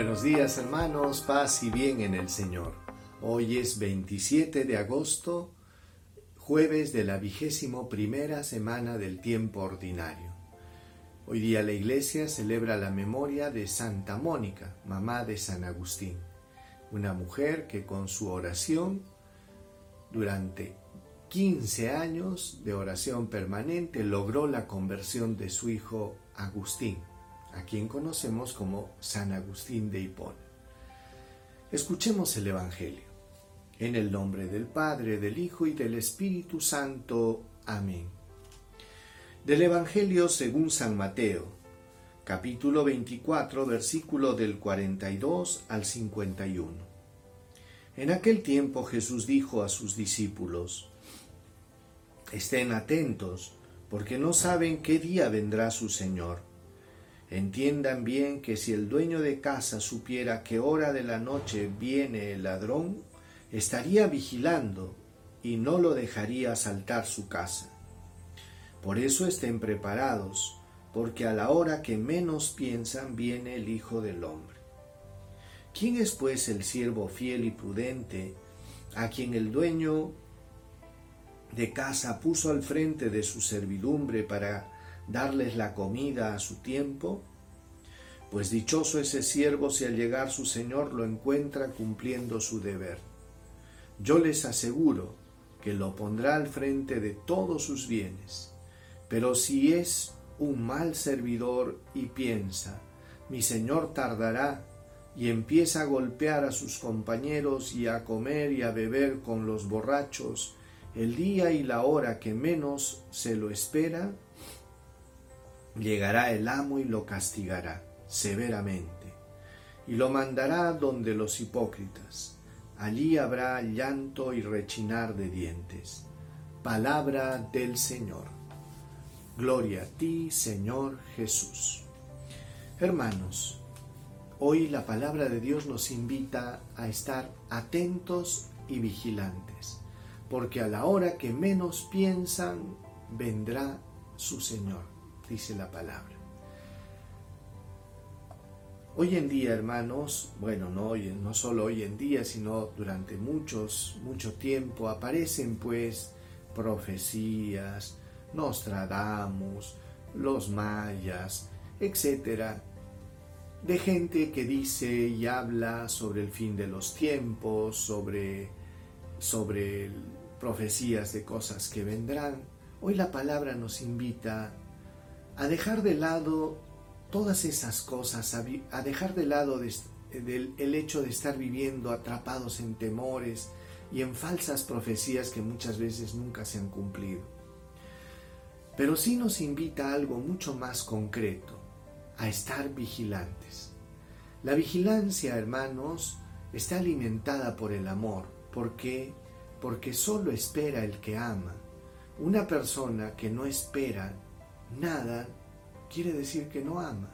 Buenos días hermanos, paz y bien en el Señor. Hoy es 27 de agosto, jueves de la vigésimo primera semana del tiempo ordinario. Hoy día la iglesia celebra la memoria de Santa Mónica, mamá de San Agustín, una mujer que con su oración durante 15 años de oración permanente logró la conversión de su hijo Agustín a quien conocemos como San Agustín de Hipona. Escuchemos el Evangelio. En el nombre del Padre, del Hijo y del Espíritu Santo. Amén. Del Evangelio según San Mateo, capítulo 24, versículo del 42 al 51. En aquel tiempo Jesús dijo a sus discípulos, Estén atentos, porque no saben qué día vendrá su Señor Entiendan bien que si el dueño de casa supiera qué hora de la noche viene el ladrón, estaría vigilando y no lo dejaría asaltar su casa. Por eso estén preparados, porque a la hora que menos piensan viene el Hijo del Hombre. ¿Quién es pues el siervo fiel y prudente a quien el dueño de casa puso al frente de su servidumbre para darles la comida a su tiempo? Pues dichoso ese siervo si al llegar su Señor lo encuentra cumpliendo su deber. Yo les aseguro que lo pondrá al frente de todos sus bienes. Pero si es un mal servidor y piensa, mi Señor tardará, y empieza a golpear a sus compañeros y a comer y a beber con los borrachos, el día y la hora que menos se lo espera, llegará el amo y lo castigará severamente, y lo mandará donde los hipócritas. Allí habrá llanto y rechinar de dientes. Palabra del Señor. Gloria a ti, Señor Jesús. Hermanos, hoy la palabra de Dios nos invita a estar atentos y vigilantes, porque a la hora que menos piensan, vendrá su Señor dice la palabra. Hoy en día, hermanos, bueno, no, hoy, no solo hoy en día, sino durante muchos, mucho tiempo, aparecen pues profecías, Nostradamus, los mayas, etcétera, de gente que dice y habla sobre el fin de los tiempos, sobre, sobre profecías de cosas que vendrán. Hoy la palabra nos invita a dejar de lado todas esas cosas, a, dejar de lado el hecho de estar viviendo atrapados en temores y en falsas profecías que muchas veces nunca se han cumplido. Pero sí nos invita a algo mucho más concreto, a estar vigilantes. La vigilancia, hermanos, está alimentada por el amor. ¿Por qué? Porque solo espera el que ama. Una persona que no espera nada quiere decir que no ama.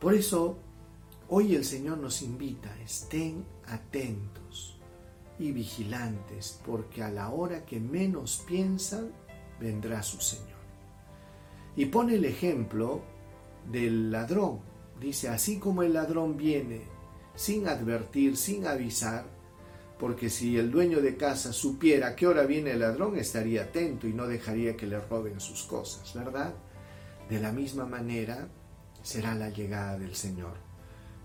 Por eso, hoy el Señor nos invita, estén atentos y vigilantes, porque a la hora que menos piensan, vendrá su Señor. Y pone el ejemplo del ladrón. Dice, así como el ladrón viene sin advertir, sin avisar, porque si el dueño de casa supiera a qué hora viene el ladrón, estaría atento y no dejaría que le roben sus cosas, ¿verdad? De la misma manera será la llegada del Señor.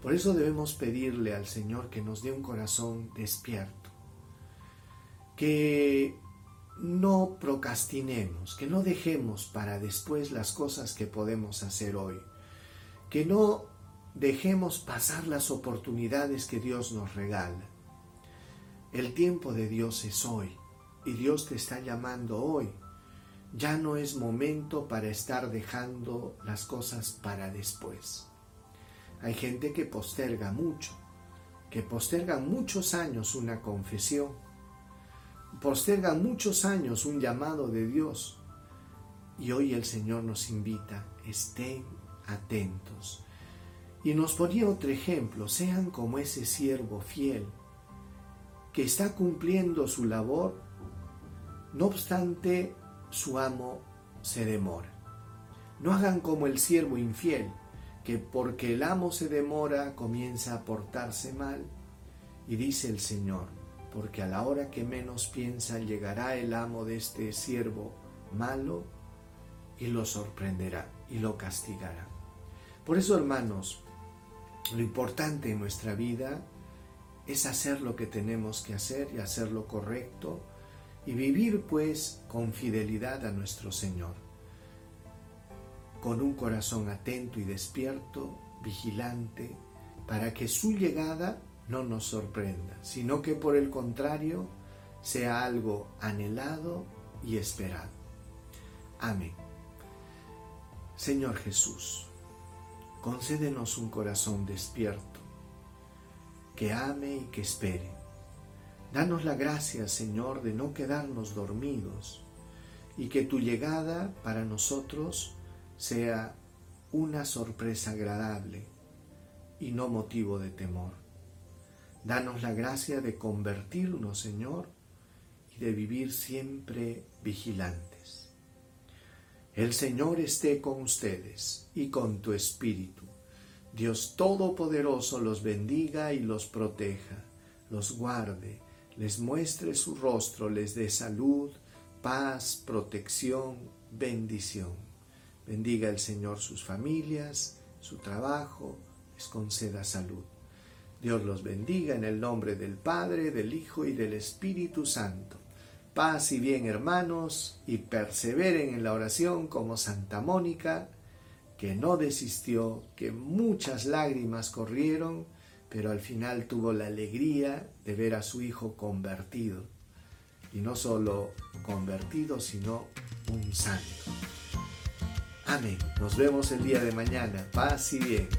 Por eso debemos pedirle al Señor que nos dé un corazón despierto, que no procrastinemos, que no dejemos para después las cosas que podemos hacer hoy, que no dejemos pasar las oportunidades que Dios nos regala. El tiempo de Dios es hoy y Dios te está llamando hoy ya no es momento para estar dejando las cosas para después. Hay gente que posterga mucho, que posterga muchos años una confesión, posterga muchos años un llamado de Dios. Y hoy el Señor nos invita, estén atentos. Y nos ponía otro ejemplo, sean como ese siervo fiel, que está cumpliendo su labor, no obstante su amo se demora. No hagan como el siervo infiel, que porque el amo se demora comienza a portarse mal. Y dice el Señor, porque a la hora que menos piensa llegará el amo de este siervo malo y lo sorprenderá y lo castigará. Por eso, hermanos, lo importante en nuestra vida es hacer lo que tenemos que hacer y hacer lo correcto y vivir pues con fidelidad a nuestro Señor, con un corazón atento y despierto, vigilante, para que su llegada no nos sorprenda, sino que por el contrario sea algo anhelado y esperado. Amén. Señor Jesús, concédenos un corazón despierto, que ame y que espere. Danos la gracia, Señor, de no quedarnos dormidos y que tu llegada para nosotros sea una sorpresa agradable y no motivo de temor. Danos la gracia de convertirnos, Señor, y de vivir siempre vigilantes. El Señor esté con ustedes y con tu espíritu. Dios Todopoderoso los bendiga y los proteja, los guarde, les muestre su rostro, les dé salud, paz, protección, bendición. Bendiga el Señor sus familias, su trabajo, les conceda salud. Dios los bendiga en el nombre del Padre, del Hijo y del Espíritu Santo. Paz y bien hermanos, y perseveren en la oración como Santa Mónica, que no desistió, que muchas lágrimas corrieron, pero al final tuvo la alegría de ver a su hijo convertido. Y no solo convertido, sino un santo. Amén. Nos vemos el día de mañana. Paz y bien.